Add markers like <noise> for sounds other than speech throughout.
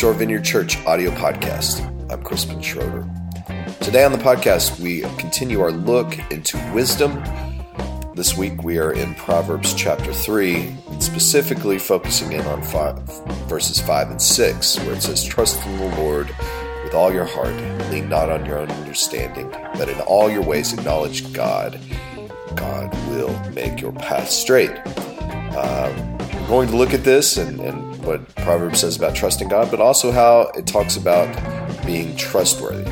Shore Vineyard Church audio podcast. I'm Crispin Schroeder. Today on the podcast, we continue our look into wisdom. This week, we are in Proverbs chapter 3, specifically focusing in on five, verses 5 and 6, where it says, Trust in the Lord with all your heart, lean not on your own understanding, but in all your ways acknowledge God. God will make your path straight. Um, we're going to look at this and, and what Proverbs says about trusting God, but also how it talks about being trustworthy.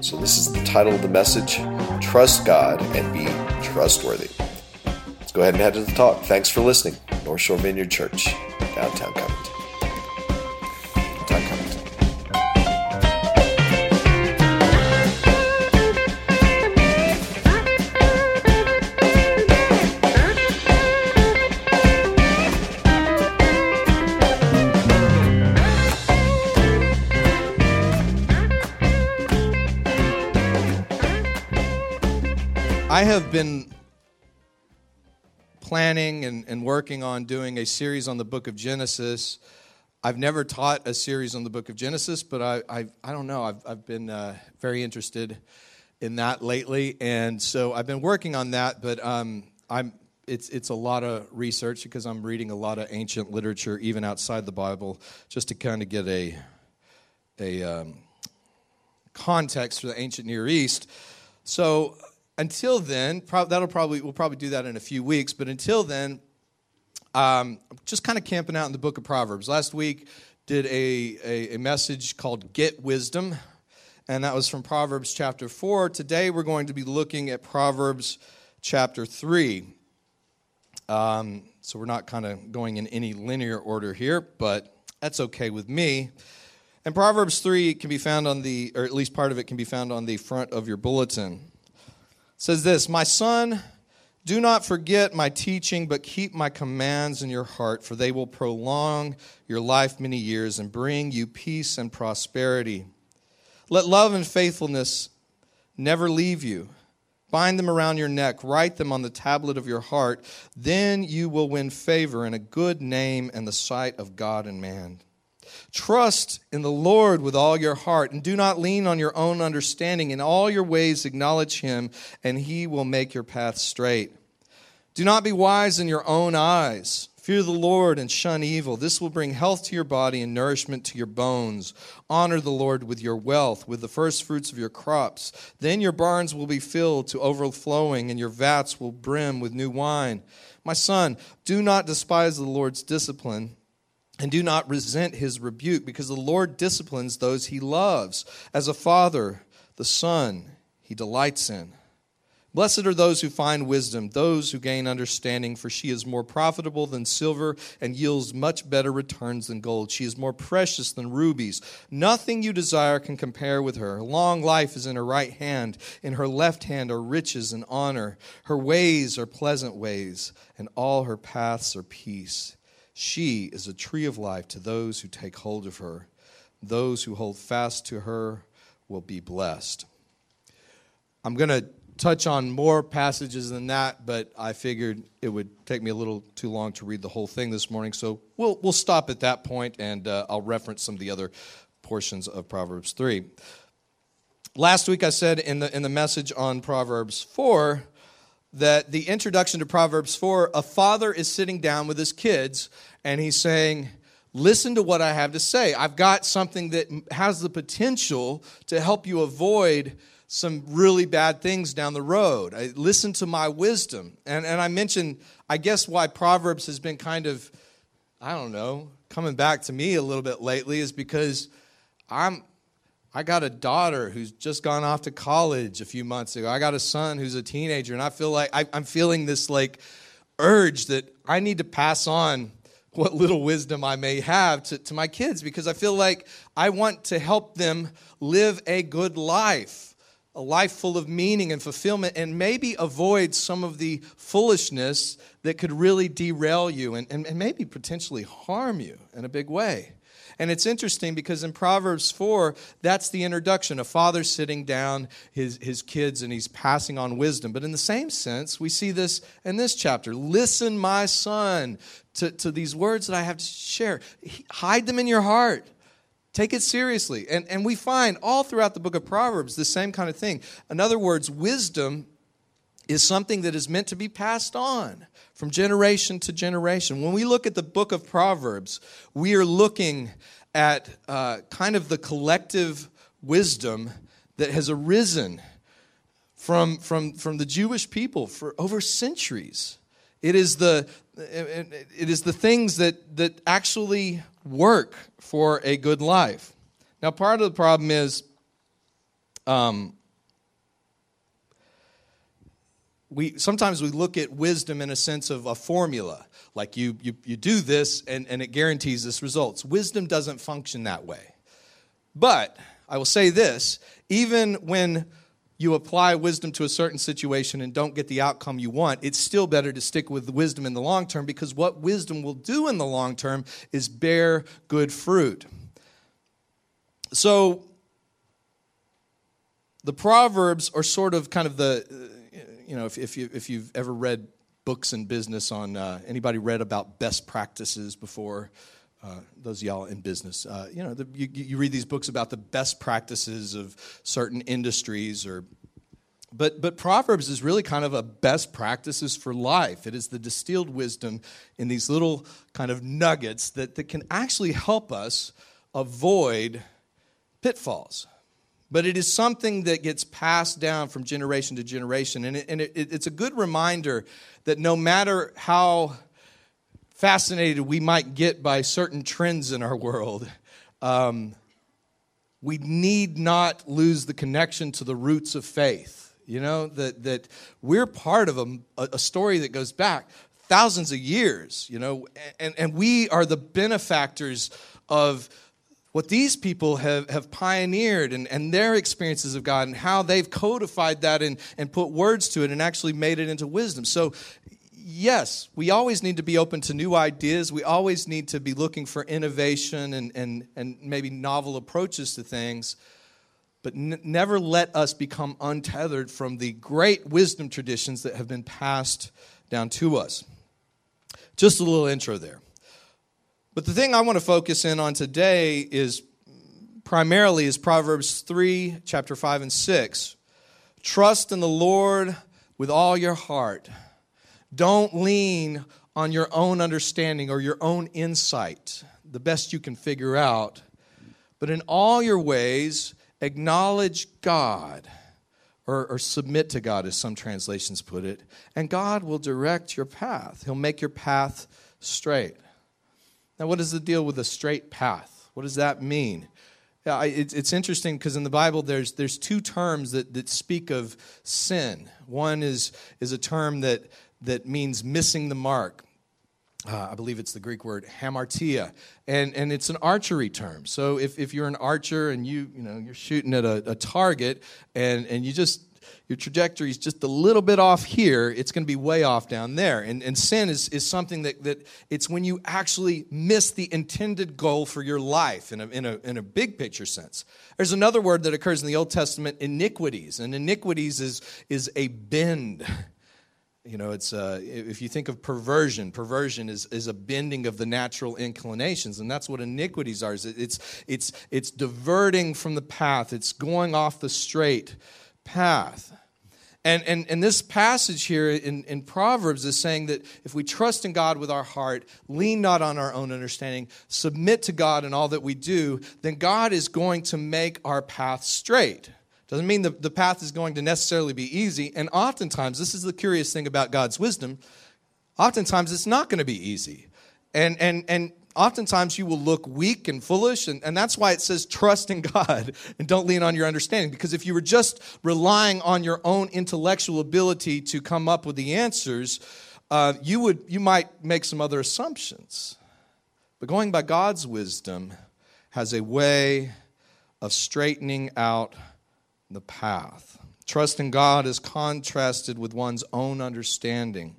So, this is the title of the message Trust God and Be Trustworthy. Let's go ahead and head to the talk. Thanks for listening. North Shore Vineyard Church, downtown Covington. I have been planning and, and working on doing a series on the book of Genesis. I've never taught a series on the book of Genesis, but I, I, I don't know. I've, I've been uh, very interested in that lately. And so I've been working on that, but um, I'm, it's, it's a lot of research because I'm reading a lot of ancient literature, even outside the Bible, just to kind of get a, a um, context for the ancient Near East. So until then, pro- that'll probably we'll probably do that in a few weeks. But until then, um, just kind of camping out in the book of Proverbs. Last week did a, a, a message called "Get Wisdom," and that was from Proverbs chapter four. Today we're going to be looking at Proverbs chapter three. Um, so we're not kind of going in any linear order here, but that's okay with me. And Proverbs 3 can be found on the, or at least part of it can be found on the front of your bulletin. Says this My son, do not forget my teaching, but keep my commands in your heart, for they will prolong your life many years and bring you peace and prosperity. Let love and faithfulness never leave you. Bind them around your neck, write them on the tablet of your heart. Then you will win favor and a good name in the sight of God and man. Trust in the Lord with all your heart, and do not lean on your own understanding. In all your ways, acknowledge him, and he will make your path straight. Do not be wise in your own eyes. Fear the Lord and shun evil. This will bring health to your body and nourishment to your bones. Honor the Lord with your wealth, with the first fruits of your crops. Then your barns will be filled to overflowing, and your vats will brim with new wine. My son, do not despise the Lord's discipline and do not resent his rebuke, because the Lord disciplines those he loves. As a father, the son he delights in. Blessed are those who find wisdom, those who gain understanding, for she is more profitable than silver and yields much better returns than gold. She is more precious than rubies. Nothing you desire can compare with her. Long life is in her right hand, in her left hand are riches and honor. Her ways are pleasant ways, and all her paths are peace. She is a tree of life to those who take hold of her. Those who hold fast to her will be blessed. I'm going to touch on more passages than that, but I figured it would take me a little too long to read the whole thing this morning. So we'll, we'll stop at that point and uh, I'll reference some of the other portions of Proverbs 3. Last week I said in the, in the message on Proverbs 4 that the introduction to Proverbs 4, a father is sitting down with his kids and he's saying, Listen to what I have to say. I've got something that has the potential to help you avoid some really bad things down the road. I, listen to my wisdom. And, and I mentioned, I guess, why Proverbs has been kind of, I don't know, coming back to me a little bit lately is because I'm, I got a daughter who's just gone off to college a few months ago. I got a son who's a teenager, and I feel like I, I'm feeling this like urge that I need to pass on what little wisdom I may have to, to my kids because I feel like I want to help them live a good life, a life full of meaning and fulfillment, and maybe avoid some of the foolishness that could really derail you and, and, and maybe potentially harm you in a big way. And it's interesting because in Proverbs 4, that's the introduction. A father sitting down his, his kids and he's passing on wisdom. But in the same sense, we see this in this chapter. Listen, my son, to, to these words that I have to share. Hide them in your heart. Take it seriously. And, and we find all throughout the book of Proverbs the same kind of thing. In other words, wisdom is something that is meant to be passed on from generation to generation. When we look at the book of Proverbs, we are looking at uh, kind of the collective wisdom that has arisen from, from, from the Jewish people for over centuries. It is the, it is the things that, that actually work for a good life. Now, part of the problem is um, we sometimes we look at wisdom in a sense of a formula. Like you you, you do this and, and it guarantees this results. Wisdom doesn't function that way. But i will say this even when you apply wisdom to a certain situation and don't get the outcome you want, it's still better to stick with wisdom in the long term because what wisdom will do in the long term is bear good fruit. So, the Proverbs are sort of kind of the, you know, if, if, you, if you've ever read books in business on, uh, anybody read about best practices before? Uh, those y'all in business, uh, you know, the, you, you read these books about the best practices of certain industries or but, but Proverbs is really kind of a best practices for life. It is the distilled wisdom in these little kind of nuggets that, that can actually help us avoid pitfalls. But it is something that gets passed down from generation to generation. And, it, and it, it's a good reminder that no matter how fascinated we might get by certain trends in our world, um, we need not lose the connection to the roots of faith. You know, that, that we're part of a, a story that goes back thousands of years, you know, and, and we are the benefactors of what these people have, have pioneered and, and their experiences of God and how they've codified that and, and put words to it and actually made it into wisdom. So yes, we always need to be open to new ideas. We always need to be looking for innovation and, and, and maybe novel approaches to things. But n- never let us become untethered from the great wisdom traditions that have been passed down to us. Just a little intro there. But the thing I want to focus in on today is primarily is Proverbs 3, chapter 5 and 6. Trust in the Lord with all your heart don't lean on your own understanding or your own insight, the best you can figure out. But in all your ways, acknowledge God or, or, submit to God, as some translations put it, and God will direct your path. He'll make your path straight. Now, what is the deal with a straight path? What does that mean? It's interesting because in the Bible there's, there's two terms that, that speak of sin. One is, is a term that, that means missing the mark. Uh, I believe it's the Greek word hamartia, and and it's an archery term. So if, if you're an archer and you you know you're shooting at a, a target and and you just your trajectory is just a little bit off here, it's going to be way off down there. And, and sin is, is something that, that it's when you actually miss the intended goal for your life in a, in, a, in a big picture sense. There's another word that occurs in the Old Testament, iniquities. And iniquities is, is a bend <laughs> you know, it's uh, if you think of perversion, perversion is, is a bending of the natural inclinations, and that's what iniquities are. It's, it's, it's diverting from the path, it's going off the straight path. And, and, and this passage here in, in Proverbs is saying that if we trust in God with our heart, lean not on our own understanding, submit to God in all that we do, then God is going to make our path straight. Doesn't mean the, the path is going to necessarily be easy. And oftentimes, this is the curious thing about God's wisdom, oftentimes it's not going to be easy. And, and, and oftentimes you will look weak and foolish. And, and that's why it says trust in God <laughs> and don't lean on your understanding. Because if you were just relying on your own intellectual ability to come up with the answers, uh, you, would, you might make some other assumptions. But going by God's wisdom has a way of straightening out the path. Trust in God is contrasted with one's own understanding.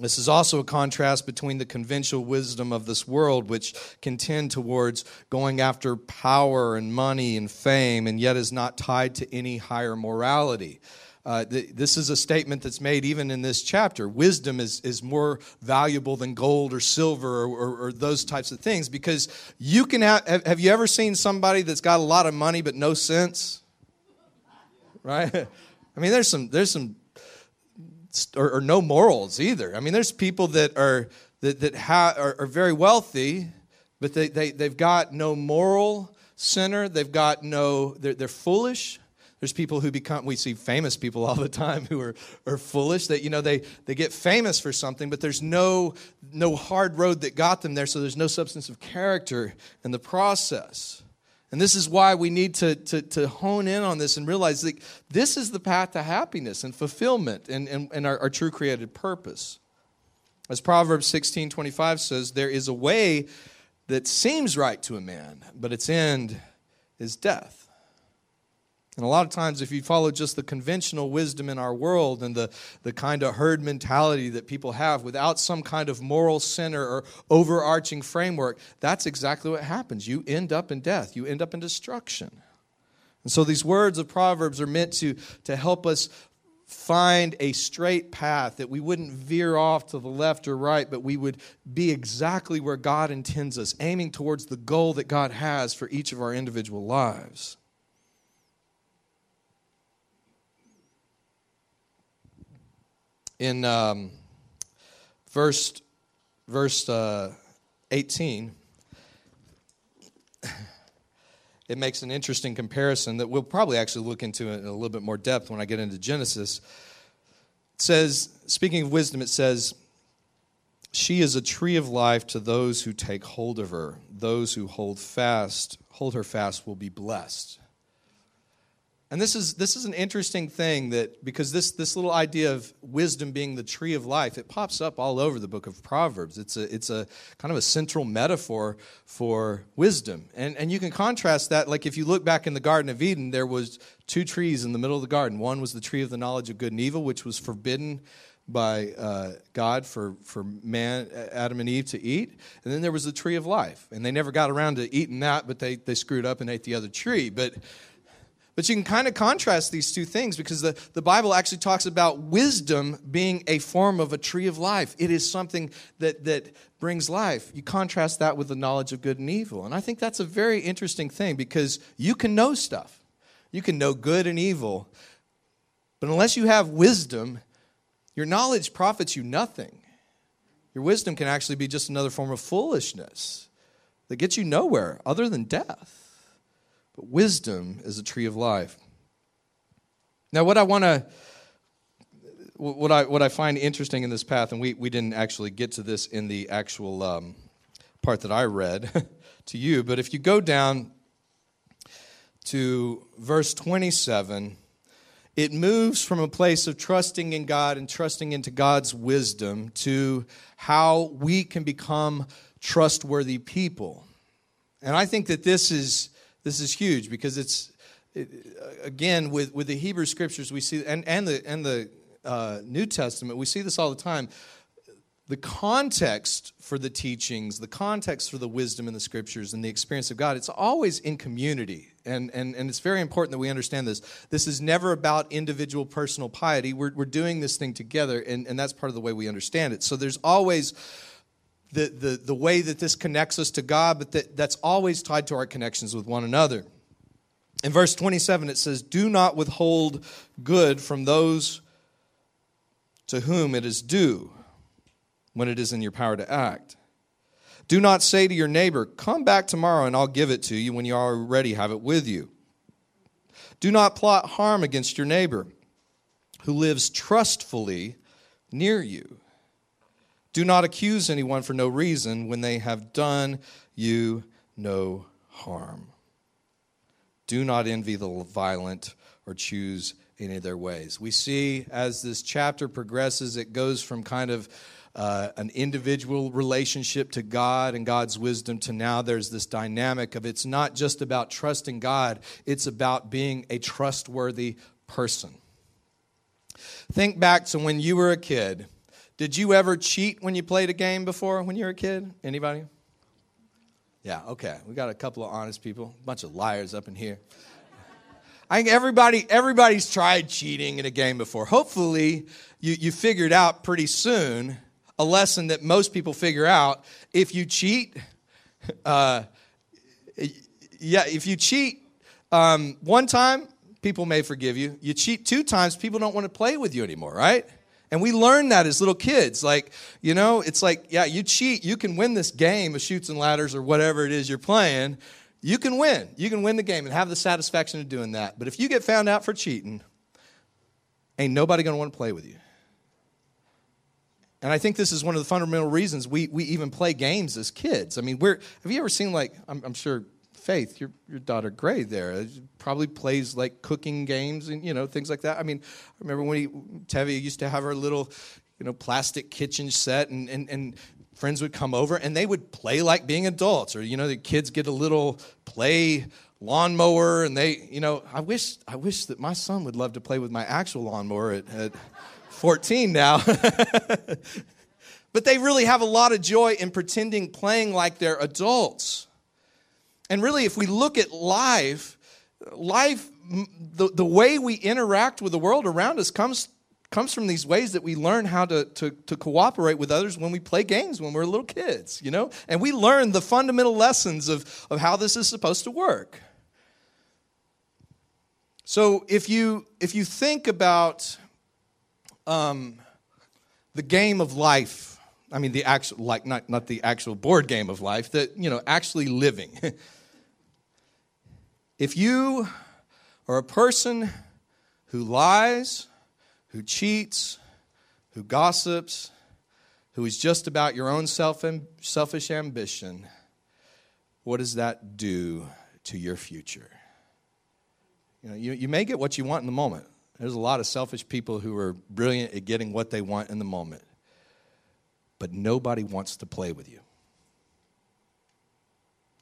This is also a contrast between the conventional wisdom of this world, which can tend towards going after power and money and fame, and yet is not tied to any higher morality. Uh, th- this is a statement that's made even in this chapter. Wisdom is, is more valuable than gold or silver or, or, or those types of things because you can have, have you ever seen somebody that's got a lot of money but no sense? Right? <laughs> I mean, there's some, there's some, or, or no morals either. I mean, there's people that are, that, that ha- are, are very wealthy, but they, they, they've got no moral center. They've got no, they're, they're foolish. There's people who become, we see famous people all the time who are, are foolish, that, you know, they, they get famous for something, but there's no, no hard road that got them there, so there's no substance of character in the process. And this is why we need to, to, to hone in on this and realize that this is the path to happiness and fulfillment and, and, and our, our true created purpose. As Proverbs 16 25 says, there is a way that seems right to a man, but its end is death. And a lot of times, if you follow just the conventional wisdom in our world and the, the kind of herd mentality that people have without some kind of moral center or overarching framework, that's exactly what happens. You end up in death, you end up in destruction. And so, these words of Proverbs are meant to, to help us find a straight path, that we wouldn't veer off to the left or right, but we would be exactly where God intends us, aiming towards the goal that God has for each of our individual lives. In um, verse verse uh, 18 it makes an interesting comparison that we'll probably actually look into in a little bit more depth when I get into Genesis. It says, speaking of wisdom, it says, She is a tree of life to those who take hold of her. Those who hold fast, hold her fast, will be blessed. And this is, this is an interesting thing that because this, this little idea of wisdom being the tree of life, it pops up all over the book of Proverbs. It's a, it's a kind of a central metaphor for wisdom. And, and you can contrast that, like if you look back in the Garden of Eden, there was two trees in the middle of the garden. One was the tree of the knowledge of good and evil, which was forbidden by uh, God for, for man, Adam and Eve to eat. And then there was the tree of life. And they never got around to eating that, but they, they screwed up and ate the other tree. But but you can kind of contrast these two things because the, the Bible actually talks about wisdom being a form of a tree of life. It is something that, that brings life. You contrast that with the knowledge of good and evil. And I think that's a very interesting thing because you can know stuff, you can know good and evil. But unless you have wisdom, your knowledge profits you nothing. Your wisdom can actually be just another form of foolishness that gets you nowhere other than death. But wisdom is a tree of life. Now, what I want to what I what I find interesting in this path, and we, we didn't actually get to this in the actual um, part that I read <laughs> to you, but if you go down to verse 27, it moves from a place of trusting in God and trusting into God's wisdom to how we can become trustworthy people. And I think that this is this is huge because it's, it, again, with, with the Hebrew scriptures, we see, and, and the, and the uh, New Testament, we see this all the time. The context for the teachings, the context for the wisdom in the scriptures and the experience of God, it's always in community. And, and, and it's very important that we understand this. This is never about individual personal piety. We're, we're doing this thing together, and, and that's part of the way we understand it. So there's always the, the, the way that this connects us to God, but that, that's always tied to our connections with one another. In verse 27, it says, Do not withhold good from those to whom it is due when it is in your power to act. Do not say to your neighbor, Come back tomorrow and I'll give it to you when you already have it with you. Do not plot harm against your neighbor who lives trustfully near you. Do not accuse anyone for no reason when they have done you no harm. Do not envy the violent or choose any of their ways. We see as this chapter progresses, it goes from kind of uh, an individual relationship to God and God's wisdom to now there's this dynamic of it's not just about trusting God, it's about being a trustworthy person. Think back to when you were a kid did you ever cheat when you played a game before when you were a kid? Anybody? Yeah, okay. We got a couple of honest people, a bunch of liars up in here. I think everybody, everybody's tried cheating in a game before. Hopefully, you, you figured out pretty soon a lesson that most people figure out. If you cheat, uh, yeah, if you cheat um, one time, people may forgive you. You cheat two times, people don't want to play with you anymore, right? And we learn that as little kids. Like, you know, it's like, yeah, you cheat, you can win this game of Chutes and Ladders or whatever it is you're playing. You can win. You can win the game and have the satisfaction of doing that. But if you get found out for cheating, ain't nobody going to want to play with you. And I think this is one of the fundamental reasons we, we even play games as kids. I mean, we're, have you ever seen, like, I'm, I'm sure Faith, your, your daughter Gray there, uh, probably plays like cooking games and, you know, things like that. I mean, I remember when he, Tevi used to have her little, you know, plastic kitchen set and, and, and friends would come over and they would play like being adults or, you know, the kids get a little play lawnmower and they, you know, I wish, I wish that my son would love to play with my actual lawnmower at, at 14 now. <laughs> but they really have a lot of joy in pretending playing like they're adults. And really, if we look at life, life, the, the way we interact with the world around us comes, comes from these ways that we learn how to, to, to cooperate with others when we play games when we're little kids, you know? And we learn the fundamental lessons of, of how this is supposed to work. So if you, if you think about um, the game of life, I mean the actual like not, not the actual board game of life, that you know, actually living. <laughs> If you are a person who lies, who cheats, who gossips, who is just about your own self selfish ambition, what does that do to your future? You know, you, you may get what you want in the moment. There's a lot of selfish people who are brilliant at getting what they want in the moment. But nobody wants to play with you.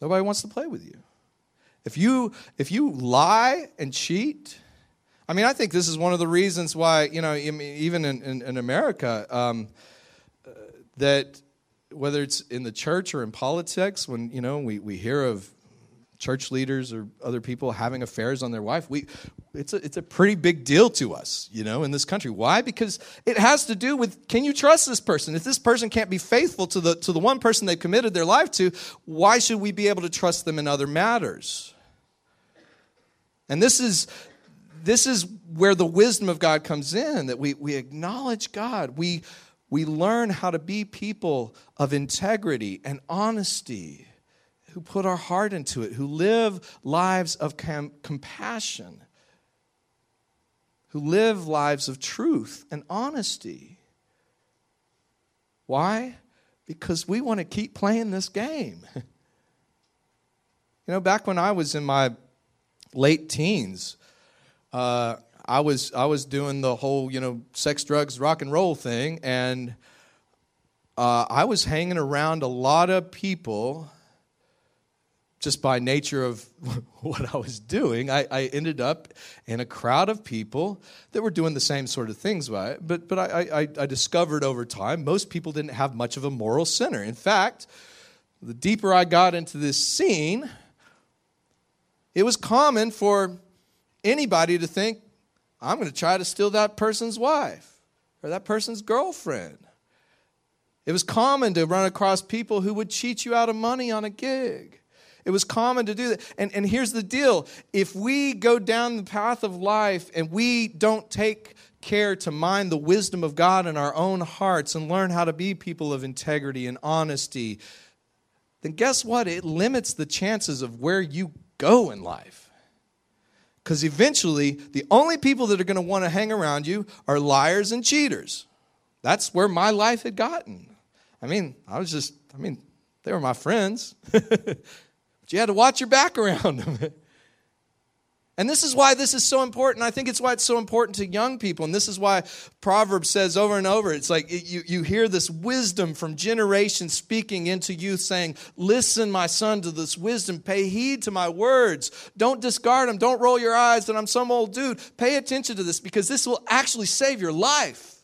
Nobody wants to play with you. If you if you lie and cheat, I mean, I think this is one of the reasons why you know even in, in, in America um, uh, that whether it's in the church or in politics, when you know we, we hear of church leaders or other people having affairs on their wife, we it's a, it's a pretty big deal to us, you know, in this country. Why? Because it has to do with can you trust this person? If this person can't be faithful to the to the one person they've committed their life to, why should we be able to trust them in other matters? And this is this is where the wisdom of God comes in that we, we acknowledge God. We, we learn how to be people of integrity and honesty, who put our heart into it, who live lives of com- compassion, who live lives of truth and honesty. Why? Because we want to keep playing this game. <laughs> you know, back when I was in my late teens, uh, I was I was doing the whole you know sex, drugs, rock and roll thing, and uh, I was hanging around a lot of people. Just by nature of <laughs> what I was doing, I, I, ended up in a crowd of people that were doing the same sort of things. But but I, I, I discovered over time most people didn't have much of a moral center. In fact, the deeper I got into this scene, it was common for anybody to think, I'm going to try to steal that person's wife or that person's girlfriend. It was common to run across people who would cheat you out of money on a gig. It was common to do that. And, and here's the deal if we go down the path of life and we don't take care to mind the wisdom of God in our own hearts and learn how to be people of integrity and honesty, then guess what? It limits the chances of where you go in life. Because eventually, the only people that are going to want to hang around you are liars and cheaters. That's where my life had gotten. I mean, I was just, I mean, they were my friends. <laughs> but you had to watch your back around them. <laughs> And this is why this is so important. I think it's why it's so important to young people. And this is why Proverbs says over and over it's like you, you hear this wisdom from generations speaking into youth, saying, Listen, my son, to this wisdom. Pay heed to my words. Don't discard them. Don't roll your eyes that I'm some old dude. Pay attention to this because this will actually save your life.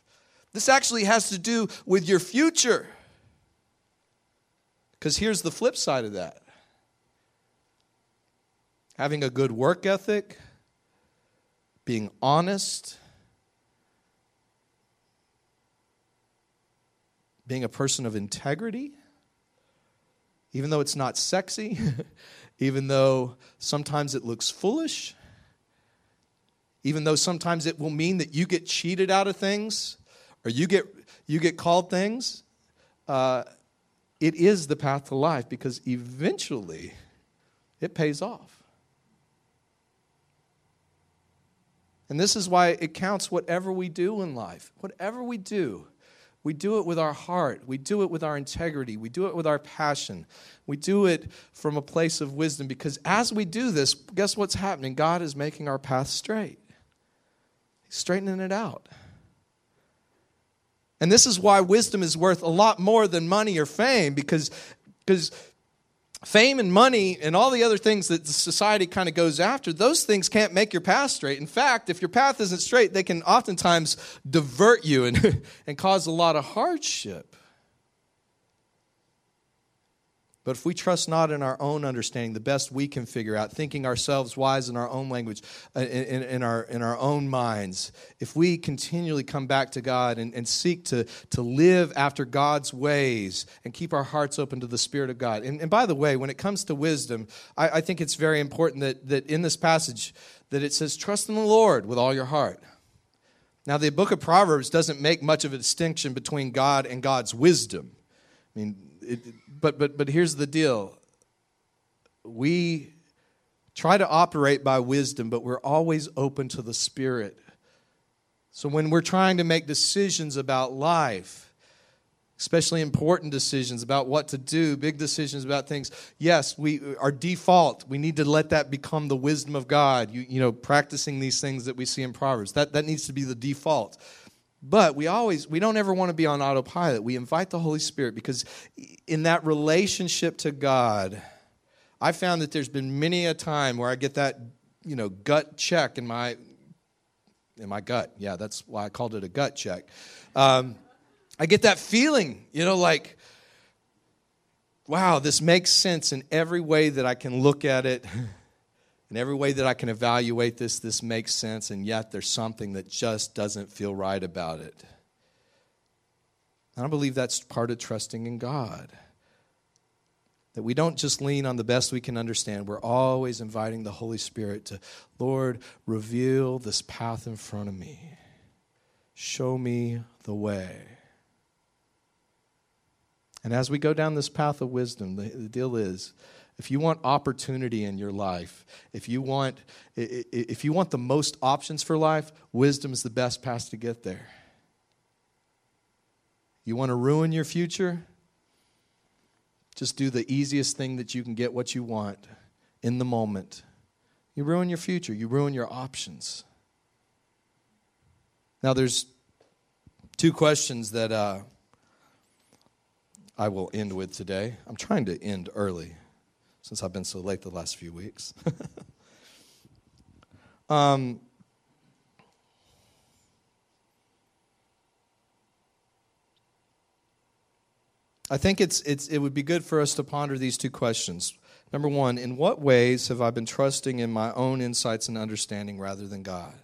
This actually has to do with your future. Because here's the flip side of that having a good work ethic, being honest, being a person of integrity, even though it's not sexy, <laughs> even though sometimes it looks foolish, even though sometimes it will mean that you get cheated out of things or you get, you get called things. Uh, it is the path to life because eventually it pays off. And this is why it counts whatever we do in life. Whatever we do, we do it with our heart. We do it with our integrity. We do it with our passion. We do it from a place of wisdom because as we do this, guess what's happening? God is making our path straight, He's straightening it out. And this is why wisdom is worth a lot more than money or fame because, because fame and money and all the other things that society kind of goes after, those things can't make your path straight. In fact, if your path isn't straight, they can oftentimes divert you and, <laughs> and cause a lot of hardship. But if we trust not in our own understanding, the best we can figure out, thinking ourselves wise in our own language, uh, in, in, our, in our own minds, if we continually come back to God and, and seek to, to live after God's ways and keep our hearts open to the Spirit of God. And, and by the way, when it comes to wisdom, I, I think it's very important that, that in this passage that it says, trust in the Lord with all your heart. Now, the book of Proverbs doesn't make much of a distinction between God and God's wisdom. I mean, it, but but but here's the deal. We try to operate by wisdom, but we're always open to the Spirit. So when we're trying to make decisions about life, especially important decisions about what to do, big decisions about things, yes, we our default, we need to let that become the wisdom of God. You, you know, practicing these things that we see in Proverbs. That that needs to be the default. But we always, we don't ever want to be on autopilot. We invite the Holy Spirit because in that relationship to God, I found that there's been many a time where I get that, you know, gut check in my, in my gut. Yeah, that's why I called it a gut check. Um, I get that feeling, you know, like, wow, this makes sense in every way that I can look at it. <laughs> In every way that I can evaluate this, this makes sense, and yet there's something that just doesn't feel right about it. And I believe that's part of trusting in God. That we don't just lean on the best we can understand. We're always inviting the Holy Spirit to, Lord, reveal this path in front of me. Show me the way. And as we go down this path of wisdom, the, the deal is if you want opportunity in your life, if you want, if you want the most options for life, wisdom is the best path to get there. You want to ruin your future? Just do the easiest thing that you can get what you want in the moment. You ruin your future, you ruin your options. Now, there's two questions that uh, I will end with today. I'm trying to end early since I've been so late the last few weeks. <laughs> um, I think it's, it's, it would be good for us to ponder these two questions. Number one, in what ways have I been trusting in my own insights and understanding rather than God?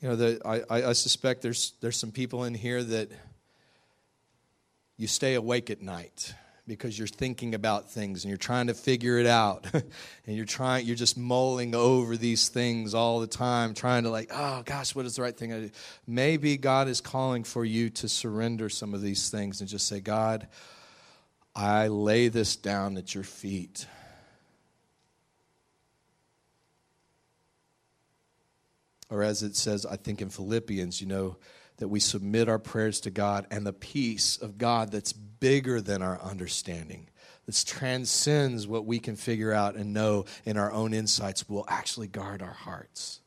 You know, the, I, I suspect there's, there's some people in here that you stay awake at night because you're thinking about things and you're trying to figure it out. <laughs> And you're trying you're just mulling over these things all the time trying to like oh gosh what is the right thing to do? Maybe god is calling for you to surrender some of these things and just say god i lay this down at your feet. Or as it says i think in philippians you know that we submit our prayers to God and the peace of God that's bigger than our understanding, that transcends what we can figure out and know in our own insights, will actually guard our hearts.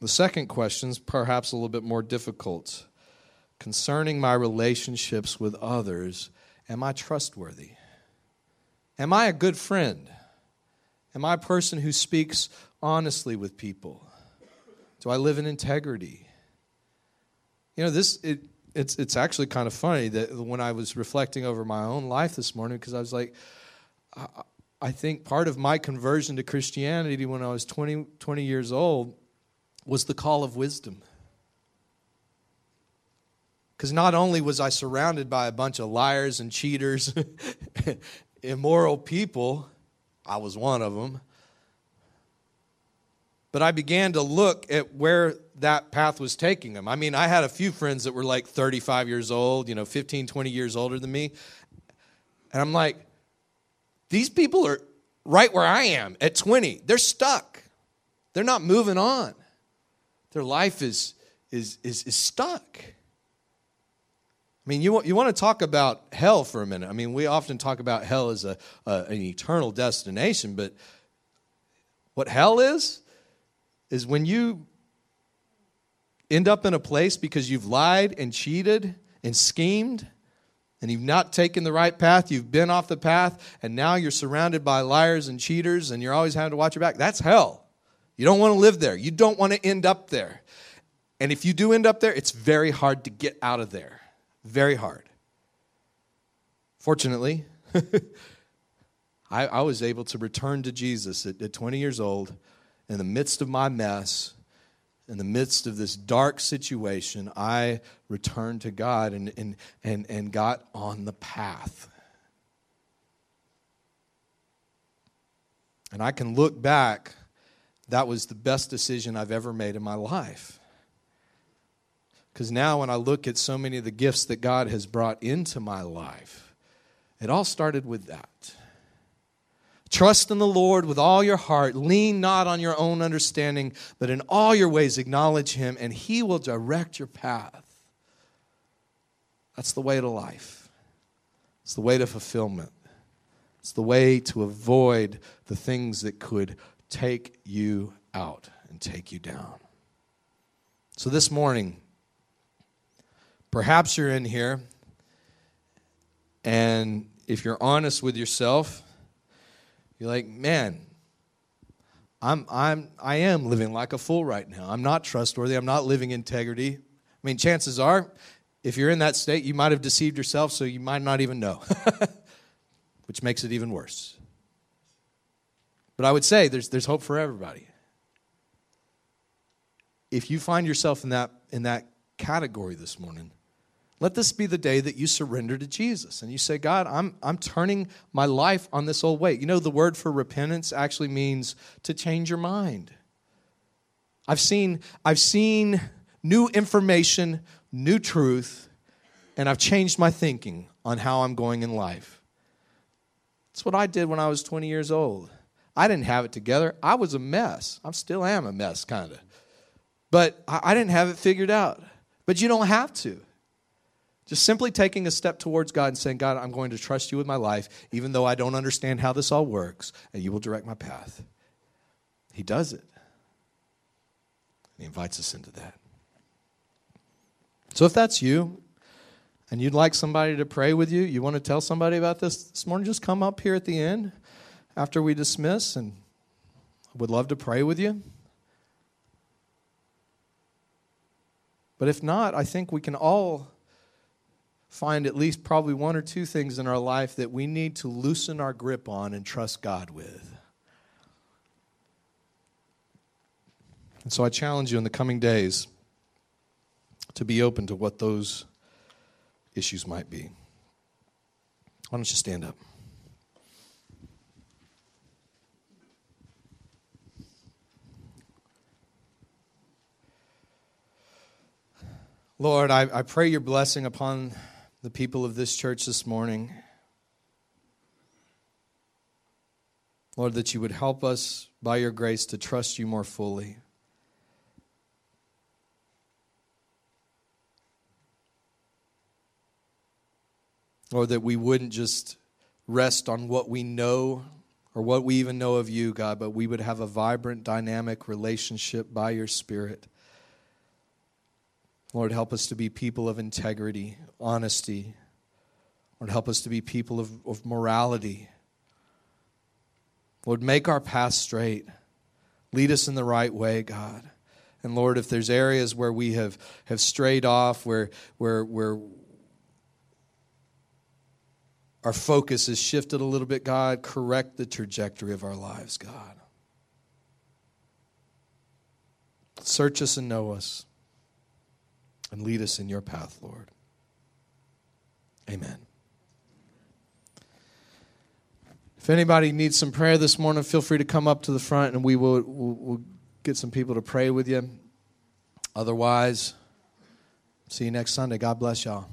The second question is perhaps a little bit more difficult. Concerning my relationships with others, am I trustworthy? Am I a good friend? Am I a person who speaks honestly with people? Do I live in integrity? You know, this, it, it's it's actually kind of funny that when I was reflecting over my own life this morning, because I was like, I, I, think part of my conversion to Christianity when I was 20, 20 years old was the call of wisdom. Because not only was I surrounded by a bunch of liars and cheaters, <laughs> immoral people, I was one of them. But I began to look at where that path was taking them. I mean, I had a few friends that were like 35 years old, you know, 15, 20 years older than me. And I'm like, these people are right where I am at 20. They're stuck. They're not moving on. Their life is, is, is, is stuck. I mean, you, you want to talk about hell for a minute. I mean, we often talk about hell as a, a, an eternal destination, but what hell is, is when you end up in a place because you've lied and cheated and schemed and you've not taken the right path, you've been off the path, and now you're surrounded by liars and cheaters and you're always having to watch your back. That's hell. You don't want to live there. You don't want to end up there. And if you do end up there, it's very hard to get out of there. Very hard. Fortunately, <laughs> I, I, was able to return to Jesus at, at 20 years old in the midst of my mess, in the midst of this dark situation. I returned to God and, and, and, and got on the path. And I can look back, that was the best decision I've ever made in my life. Because now, when I look at so many of the gifts that God has brought into my life, it all started with that. Trust in the Lord with all your heart. Lean not on your own understanding, but in all your ways acknowledge Him, and He will direct your path. That's the way to life, it's the way to fulfillment, it's the way to avoid the things that could take you out and take you down. So this morning, Perhaps you're in here, and if you're honest with yourself, you're like, man, I'm, I'm, I am living like a fool right now. I'm not trustworthy. I'm not living integrity. I mean, chances are, if you're in that state, you might have deceived yourself, so you might not even know, <laughs> which makes it even worse. But I would say there's, there's hope for everybody. If you find yourself in that, in that category this morning, let this be the day that you surrender to Jesus and you say, God, I'm, I'm turning my life on this old way. You know, the word for repentance actually means to change your mind. I've seen, I've seen new information, new truth, and I've changed my thinking on how I'm going in life. That's what I did when I was 20 years old. I didn't have it together. I was a mess. I still am a mess, kind of. But I, I didn't have it figured out. But you don't have to. Just simply taking a step towards God and saying, God, I'm going to trust you with my life, even though I don't understand how this all works, and you will direct my path. He does it. and He invites us into that. So if that's you, and you'd like somebody to pray with you, you want to tell somebody about this this morning, just come up here at the end after we dismiss, and I would love to pray with you. But if not, I think we can all find at least probably one or two things in our life that we need to loosen our grip on and trust God with. And so I challenge you in the coming days to be open to what those issues might be. Why don't you stand up? Lord, I, I pray your blessing upon the people of this church this morning. Lord, that you would help us by your grace to trust you more fully. Lord, that we wouldn't just rest on what we know or what we even know of you, God, but we would have a vibrant, dynamic relationship by your Spirit. Lord, help us to be people of integrity, honesty. Lord, help us to be people of, of morality. Lord, make our path straight. Lead us in the right way, God. And Lord, if there's areas where we have, have strayed off, where, where, where our focus is shifted a little bit, God, correct the trajectory of our lives, God. Search us and know us, and lead us in your path, Lord. Amen. If anybody needs some prayer this morning, feel free to come up to the front and we will we'll, we'll get some people to pray with you. Otherwise, see you next Sunday. God bless y'all.